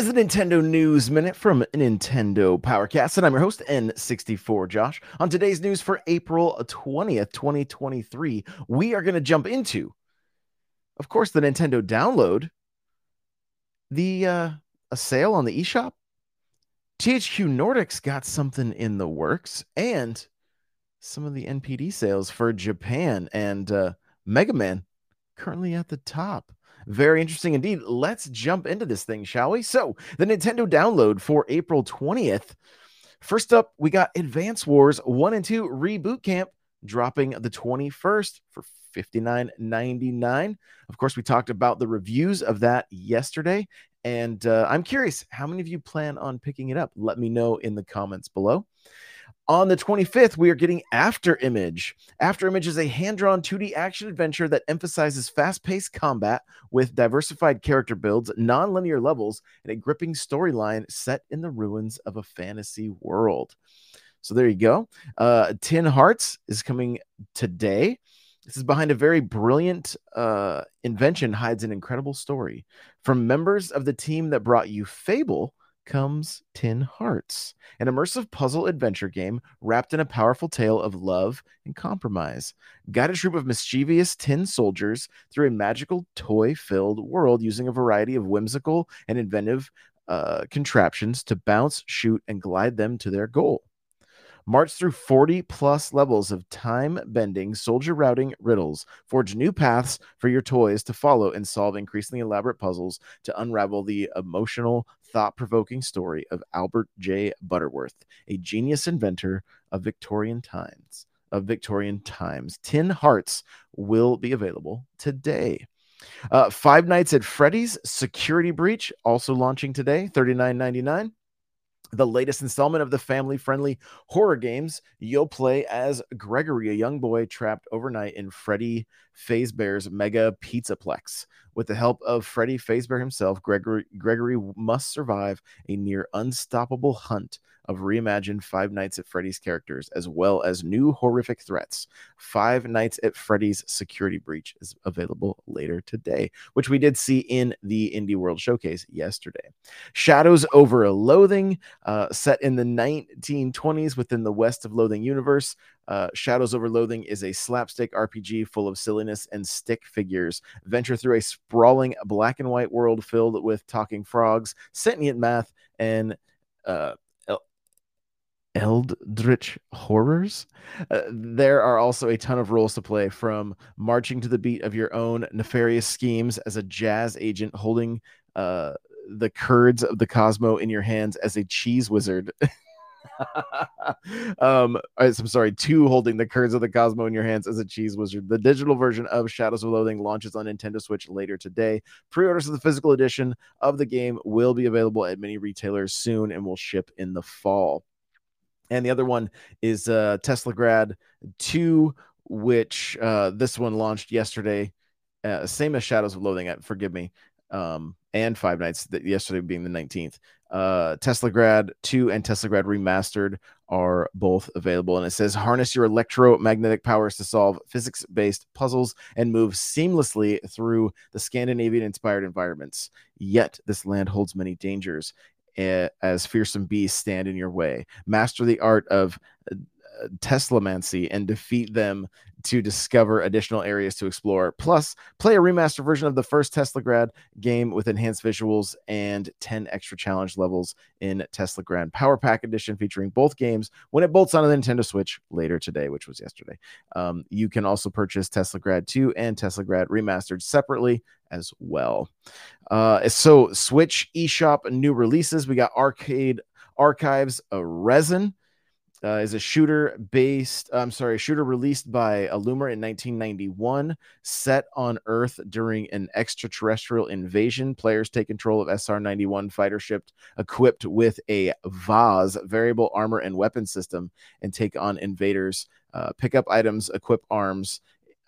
Is the Nintendo News Minute from Nintendo Powercast, and I'm your host, N64 Josh. On today's news for April 20th, 2023, we are going to jump into, of course, the Nintendo download, the uh, a sale on the eShop. THQ Nordic's got something in the works, and some of the NPD sales for Japan and uh, Mega Man currently at the top. Very interesting indeed. Let's jump into this thing, shall we? So, the Nintendo download for April 20th. First up, we got Advance Wars 1 and 2 Reboot Camp dropping the 21st for $59.99. Of course, we talked about the reviews of that yesterday. And uh, I'm curious, how many of you plan on picking it up? Let me know in the comments below. On the 25th, we are getting After Image. After Image is a hand drawn 2D action adventure that emphasizes fast paced combat with diversified character builds, non linear levels, and a gripping storyline set in the ruins of a fantasy world. So there you go. Uh, Tin Hearts is coming today. This is behind a very brilliant uh, invention, hides an incredible story. From members of the team that brought you Fable, comes Tin Hearts, an immersive puzzle adventure game wrapped in a powerful tale of love and compromise. Guide a troop of mischievous tin soldiers through a magical toy filled world using a variety of whimsical and inventive uh, contraptions to bounce, shoot, and glide them to their goal. March through 40 plus levels of time bending, soldier routing riddles. Forge new paths for your toys to follow and solve increasingly elaborate puzzles to unravel the emotional, thought provoking story of Albert J. Butterworth, a genius inventor of Victorian times. Of Victorian times. Tin Hearts will be available today. Uh, Five Nights at Freddy's Security Breach also launching today, $39.99 the latest installment of the family friendly horror games. You'll play as Gregory, a young boy trapped overnight in Freddy Fazbear's mega pizzaplex. With the help of Freddy Fazbear himself, Gregory, Gregory must survive a near unstoppable hunt of reimagined Five Nights at Freddy's characters, as well as new horrific threats. Five Nights at Freddy's Security Breach is available later today, which we did see in the Indie World Showcase yesterday. Shadows Over a Loathing, uh, set in the 1920s within the West of Loathing universe. Uh, Shadows Over Loathing is a slapstick RPG full of silliness and stick figures. Venture through a sprawling black and white world filled with talking frogs, sentient math, and uh, eldritch horrors. Uh, there are also a ton of roles to play from marching to the beat of your own nefarious schemes as a jazz agent holding uh, the curds of the Cosmo in your hands as a cheese wizard. um, I'm sorry, two holding the curds of the Cosmo in your hands as a cheese wizard. The digital version of Shadows of Loathing launches on Nintendo Switch later today. Pre orders of the physical edition of the game will be available at many retailers soon and will ship in the fall and the other one is uh, Teslagrad 2, which uh, this one launched yesterday. Uh, same as Shadows of Loathing, uh, forgive me, um, and Five Nights, yesterday being the 19th. Uh, Teslagrad 2 and Teslagrad Remastered are both available. And it says harness your electromagnetic powers to solve physics based puzzles and move seamlessly through the Scandinavian inspired environments. Yet, this land holds many dangers as fearsome beasts stand in your way. Master the art of Teslamancy and defeat them to discover additional areas to explore. Plus, play a remastered version of the first Teslagrad game with enhanced visuals and 10 extra challenge levels in Teslagrad Power Pack Edition, featuring both games when it bolts on the Nintendo Switch later today, which was yesterday. Um, you can also purchase Teslagrad 2 and Teslagrad Remastered separately as well. Uh, so, Switch eShop new releases. We got Arcade Archives, a Rezon uh, is a shooter based, I'm sorry, a shooter released by Allumer in 1991, set on Earth during an extraterrestrial invasion. Players take control of SR 91 fighter ship equipped with a VAS, variable armor and weapon system, and take on invaders. Uh, pick up items, equip arms,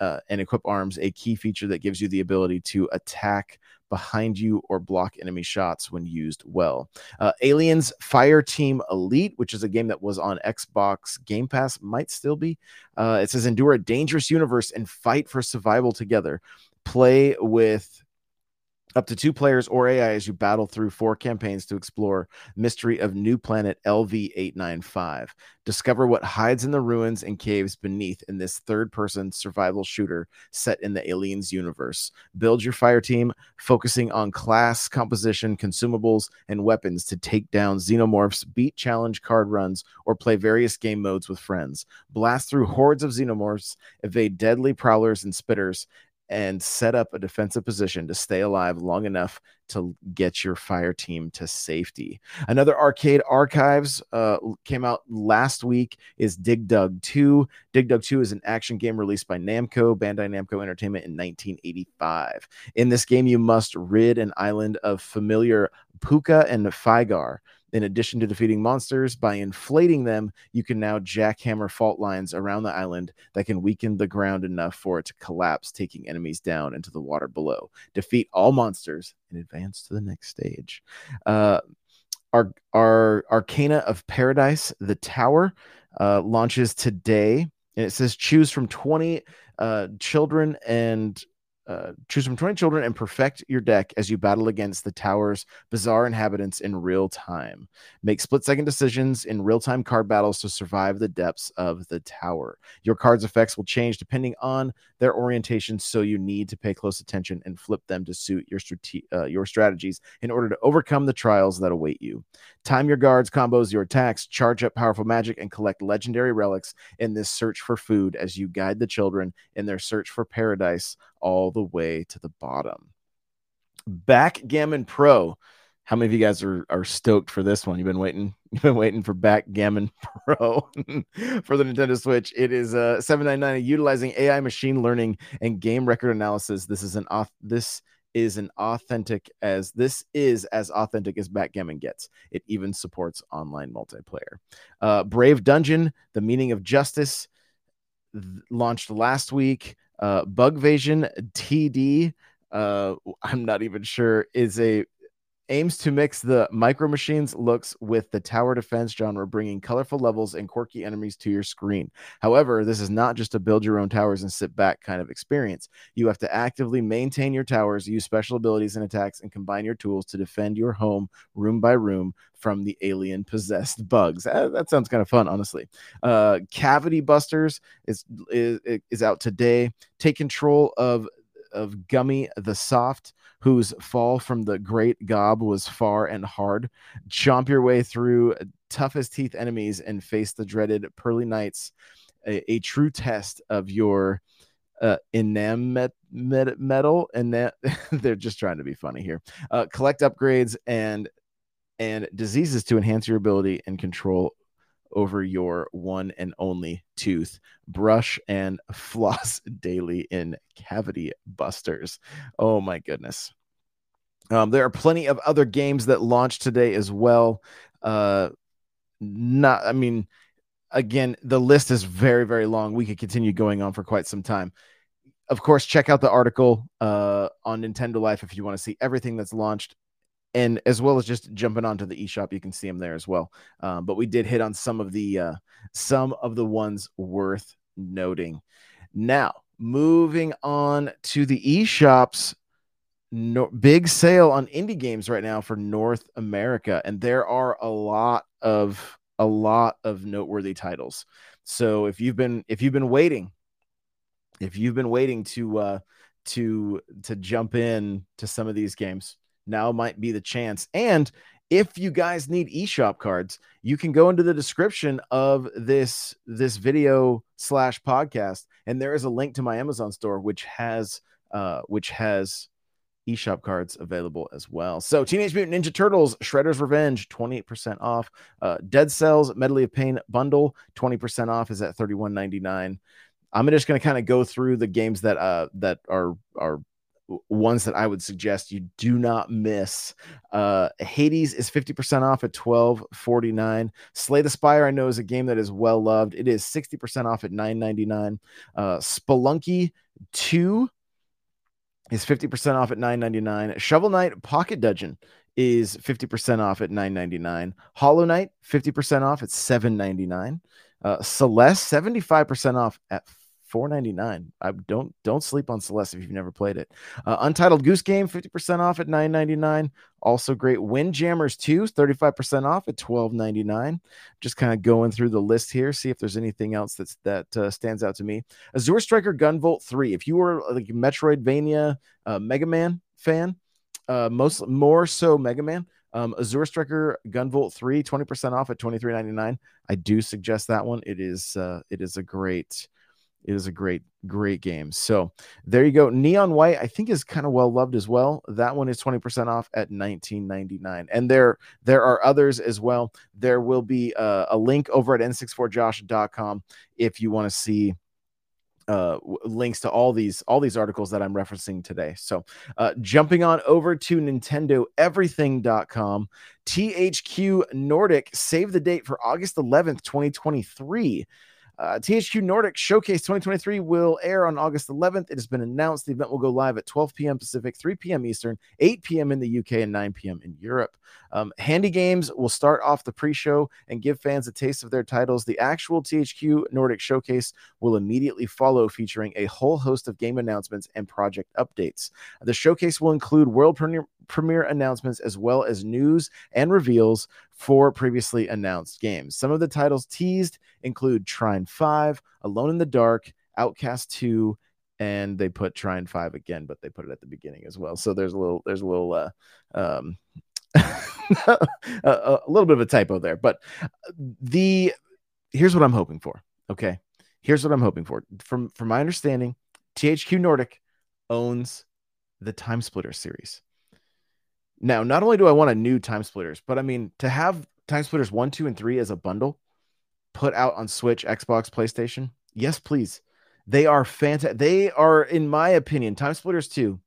uh, and equip arms, a key feature that gives you the ability to attack behind you or block enemy shots when used well. Uh, Aliens Fire Team Elite, which is a game that was on Xbox Game Pass, might still be. Uh, it says endure a dangerous universe and fight for survival together. Play with up to two players or AI as you battle through four campaigns to explore mystery of new planet LV895. Discover what hides in the ruins and caves beneath in this third-person survival shooter set in the Aliens universe. Build your fire team, focusing on class composition, consumables, and weapons to take down xenomorphs, beat challenge card runs, or play various game modes with friends. Blast through hordes of xenomorphs, evade deadly prowlers and spitters, and set up a defensive position to stay alive long enough to get your fire team to safety. Another arcade archives uh, came out last week is Dig Dug 2. Dig Dug 2 is an action game released by Namco, Bandai Namco Entertainment in 1985. In this game, you must rid an island of familiar Pooka and Fygar in addition to defeating monsters, by inflating them, you can now jackhammer fault lines around the island that can weaken the ground enough for it to collapse, taking enemies down into the water below. Defeat all monsters and advance to the next stage. Uh, our, our Arcana of Paradise, the tower, uh, launches today. And it says choose from 20 uh, children and uh, choose from 20 children and perfect your deck as you battle against the tower's bizarre inhabitants in real time. Make split second decisions in real time card battles to survive the depths of the tower. Your card's effects will change depending on their orientation, so you need to pay close attention and flip them to suit your, strate- uh, your strategies in order to overcome the trials that await you. Time your guards, combos your attacks, charge up powerful magic, and collect legendary relics in this search for food as you guide the children in their search for paradise all the way to the bottom. Backgammon Pro. How many of you guys are, are stoked for this one? You've been waiting. You've been waiting for Backgammon Pro for the Nintendo Switch. It is uh 799 utilizing AI machine learning and game record analysis. This is an off this is an authentic as this is as authentic as backgammon gets. It even supports online multiplayer. Uh, Brave Dungeon: The Meaning of Justice th- launched last week. Uh, Bugvasion TD. Uh, I'm not even sure is a aims to mix the micro machines looks with the tower defense genre, bringing colorful levels and quirky enemies to your screen. However, this is not just a build your own towers and sit back kind of experience. You have to actively maintain your towers, use special abilities and attacks, and combine your tools to defend your home room by room from the alien possessed bugs. That, sounds kind of fun, honestly. Uh, Cavity Busters is, is is out today. Take control of of Gummy the Soft, whose fall from the great gob was far and hard. Chomp your way through toughest teeth enemies and face the dreaded Pearly Knights, a, a true test of your uh, enam metal. And they're just trying to be funny here. Uh, collect upgrades and and diseases to enhance your ability and control over your one and only tooth. Brush and floss daily in Cavity Busters. Oh my goodness. Um, there are plenty of other games that launched today as well. Uh, not, I mean, again, the list is very, very long. We could continue going on for quite some time. Of course, check out the article uh, on Nintendo Life if you want to see everything that's launched and as well as just jumping onto the eShop, you can see them there as well. Um, but we did hit on some of the uh, some of the ones worth noting. Now, moving on to the eShops, no, big sale on indie games right now for North America, and there are a lot of a lot of noteworthy titles. So if you've been if you've been waiting, if you've been waiting to uh, to to jump in to some of these games now might be the chance. And if you guys need eShop cards, you can go into the description of this this video slash podcast, and there is a link to my Amazon store, which has uh, which has eShop cards available as well. So, Teenage Mutant Ninja Turtles Shredder's Revenge, 28% off. Uh, Dead Cells Medley of Pain bundle, 20% off is at 31.99. I'm just going to kind of go through the games that uh that are are ones that I would suggest you do not miss. Uh, Hades is 50% off at 12.49. Slay the Spire, I know, is a game that is well loved. It is 60% off at 9.99. Uh, Spelunky 2 is 50% off at 9.99. Shovel Knight Pocket Dungeon is 50% off at 9.99. Hollow Knight 50% off at 7.99. Uh, Celeste 75% off at 4.99. I don't don't sleep on Celeste if you've never played it. Uh, Untitled Goose Game 50% off at 9.99. Also great. Windjammers 2 35% off at 12.99. Just kind of going through the list here, see if there's anything else that's that uh, stands out to me. Azure Striker Gunvolt 3. If you were like a Metroidvania uh, Mega Man fan, uh, most more so Mega Man. Um, Azure Striker Gunvolt 3, 20% off at 23.99. I do suggest that one. It is uh, it is a great it is a great great game. So there you go. Neon White I think is kind of well loved as well. That one is 20% off at 19.99. And there there are others as well. There will be uh, a link over at n64josh.com if you want to see uh, links to all these all these articles that I'm referencing today. So, uh, jumping on over to Nintendo Everything.com, THQ Nordic save the date for August 11th, 2023. Uh, THQ Nordic Showcase 2023 will air on August 11th. It has been announced the event will go live at 12 p.m. Pacific, 3 p.m. Eastern, 8 p.m. in the UK, and 9 p.m. in Europe. Um, Handy Games will start off the pre show and give fans a taste of their titles. The actual THQ Nordic Showcase will immediately follow, featuring a whole host of game announcements and project updates. The showcase will include world premiere, premiere announcements as well as news and reveals for previously announced games. Some of the titles teased include Trine 5, Alone in the Dark, Outcast 2, and they put Trine 5 again, but they put it at the beginning as well. So there's a little there's a little uh, um, a, a little bit of a typo there, but the here's what I'm hoping for. Okay. Here's what I'm hoping for. From from my understanding, THQ Nordic owns the Time Splitter series. Now, not only do I want a new Time Splitters, but I mean to have Time Splitters 1, 2, and 3 as a bundle put out on Switch, Xbox, PlayStation. Yes, please. They are fantastic. They are, in my opinion, Time Splitters 2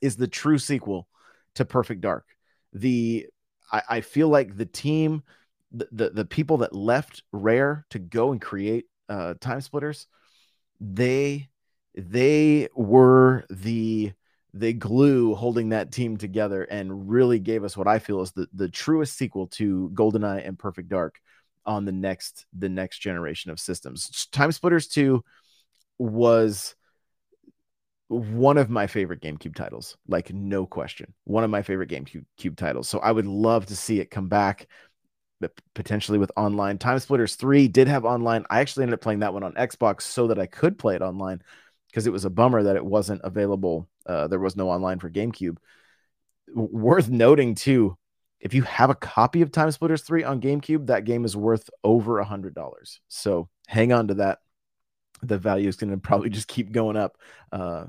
is the true sequel to Perfect Dark. The I, I feel like the team, the, the, the people that left Rare to go and create uh, Time Splitters, they they were the the glue holding that team together and really gave us what I feel is the, the truest sequel to GoldenEye and Perfect Dark on the next the next generation of systems. Time Splitters 2 was one of my favorite GameCube titles, like no question. One of my favorite GameCube titles. So I would love to see it come back potentially with online. Time Splitters 3 did have online. I actually ended up playing that one on Xbox so that I could play it online because it was a bummer that it wasn't available. Uh, there was no online for GameCube. Worth noting too, if you have a copy of Time Splitters 3 on GameCube, that game is worth over a hundred dollars. So hang on to that. The value is going to probably just keep going up. Uh,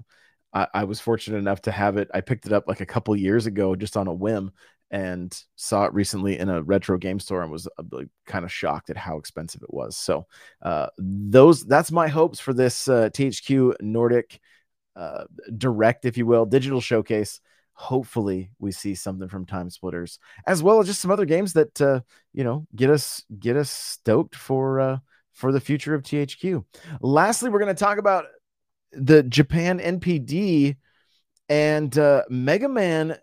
I, I, was fortunate enough to have it. I picked it up like a couple years ago just on a whim and saw it recently in a retro game store and was uh, kind of shocked at how expensive it was. So uh, those that's my hopes for this uh, THQ Nordic uh, direct, if you will, digital showcase. Hopefully, we see something from Time Splitters, as well as just some other games that uh, you know get us get us stoked for uh, for the future of THQ. Lastly, we're going to talk about the Japan NPD and uh, Mega Man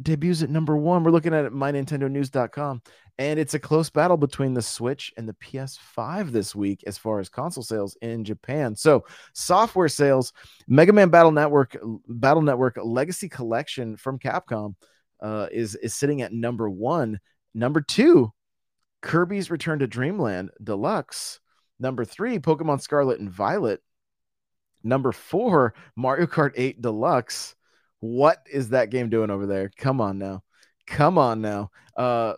debuts at number one. We're looking at it, mynintendonews.com, and it's a close battle between the Switch and the PS5 this week as far as console sales in Japan. So, software sales, Mega Man Battle Network, Battle Network Legacy Collection from Capcom uh, is is sitting at number one. Number two, Kirby's Return to Dreamland Deluxe. Number three, Pokemon Scarlet and Violet. Number four, Mario Kart 8 Deluxe. What is that game doing over there? Come on now. Come on now. Uh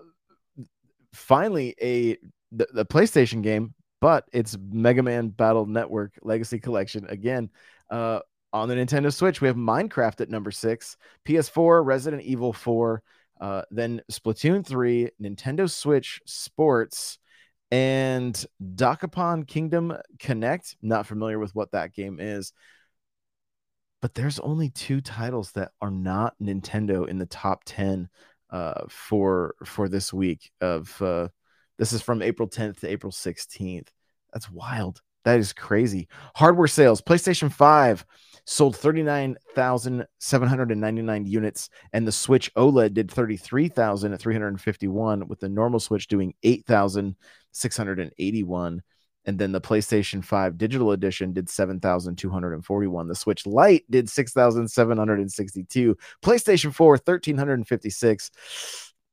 finally a the, the PlayStation game, but it's Mega Man Battle Network Legacy Collection again. Uh on the Nintendo Switch, we have Minecraft at number six, PS4, Resident Evil 4, uh, then Splatoon 3, Nintendo Switch Sports, and Dokapon Kingdom Connect. Not familiar with what that game is but there's only two titles that are not Nintendo in the top 10 uh, for for this week of uh, this is from April 10th to April 16th. That's wild. That is crazy. Hardware sales, PlayStation 5 sold 39,799 units and the Switch OLED did 33,351 with the normal Switch doing 8,681 and then the PlayStation 5 digital edition did 7,241. The Switch Lite did 6,762. PlayStation 4, 1,356.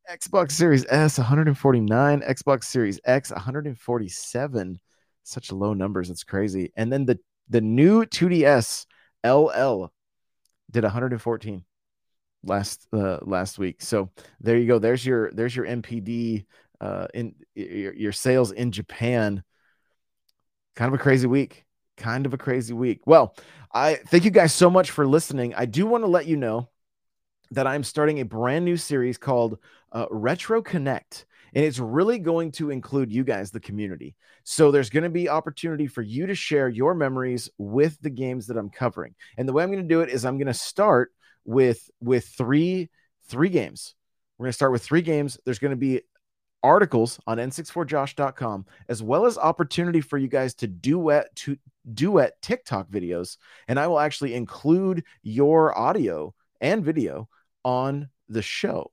Xbox Series S, 149. Xbox Series X, 147. Such low numbers. It's crazy. And then the, the new 2DS LL did 114 last uh, last week. So there you go. There's your there's your MPD uh, in your, your sales in Japan kind of a crazy week. Kind of a crazy week. Well, I thank you guys so much for listening. I do want to let you know that I'm starting a brand new series called uh, Retro Connect. And it's really going to include you guys, the community. So there's going to be opportunity for you to share your memories with the games that I'm covering. And the way I'm going to do it is I'm going to start with with three three games. We're going to start with three games. There's going to be articles on n64josh.com as well as opportunity for you guys to duet to duet TikTok videos and I will actually include your audio and video on the show.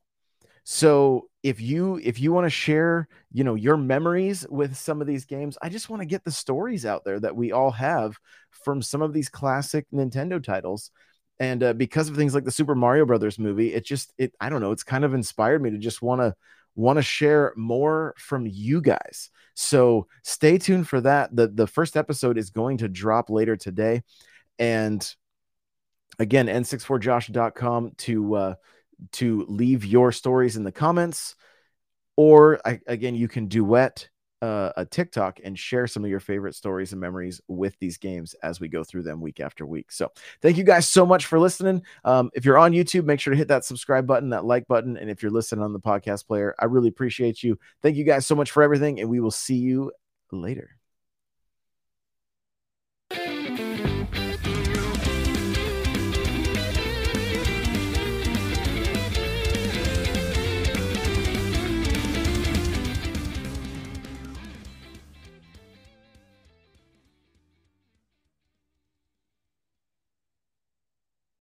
So if you if you want to share, you know, your memories with some of these games, I just want to get the stories out there that we all have from some of these classic Nintendo titles. And uh, because of things like the Super Mario Brothers movie, it just it I don't know, it's kind of inspired me to just want to want to share more from you guys. So stay tuned for that. The, the first episode is going to drop later today. And again, n64josh.com to, uh, to leave your stories in the comments. Or I, again, you can duet uh, a TikTok and share some of your favorite stories and memories with these games as we go through them week after week. So, thank you guys so much for listening. Um, if you're on YouTube, make sure to hit that subscribe button, that like button. And if you're listening on the podcast player, I really appreciate you. Thank you guys so much for everything, and we will see you later.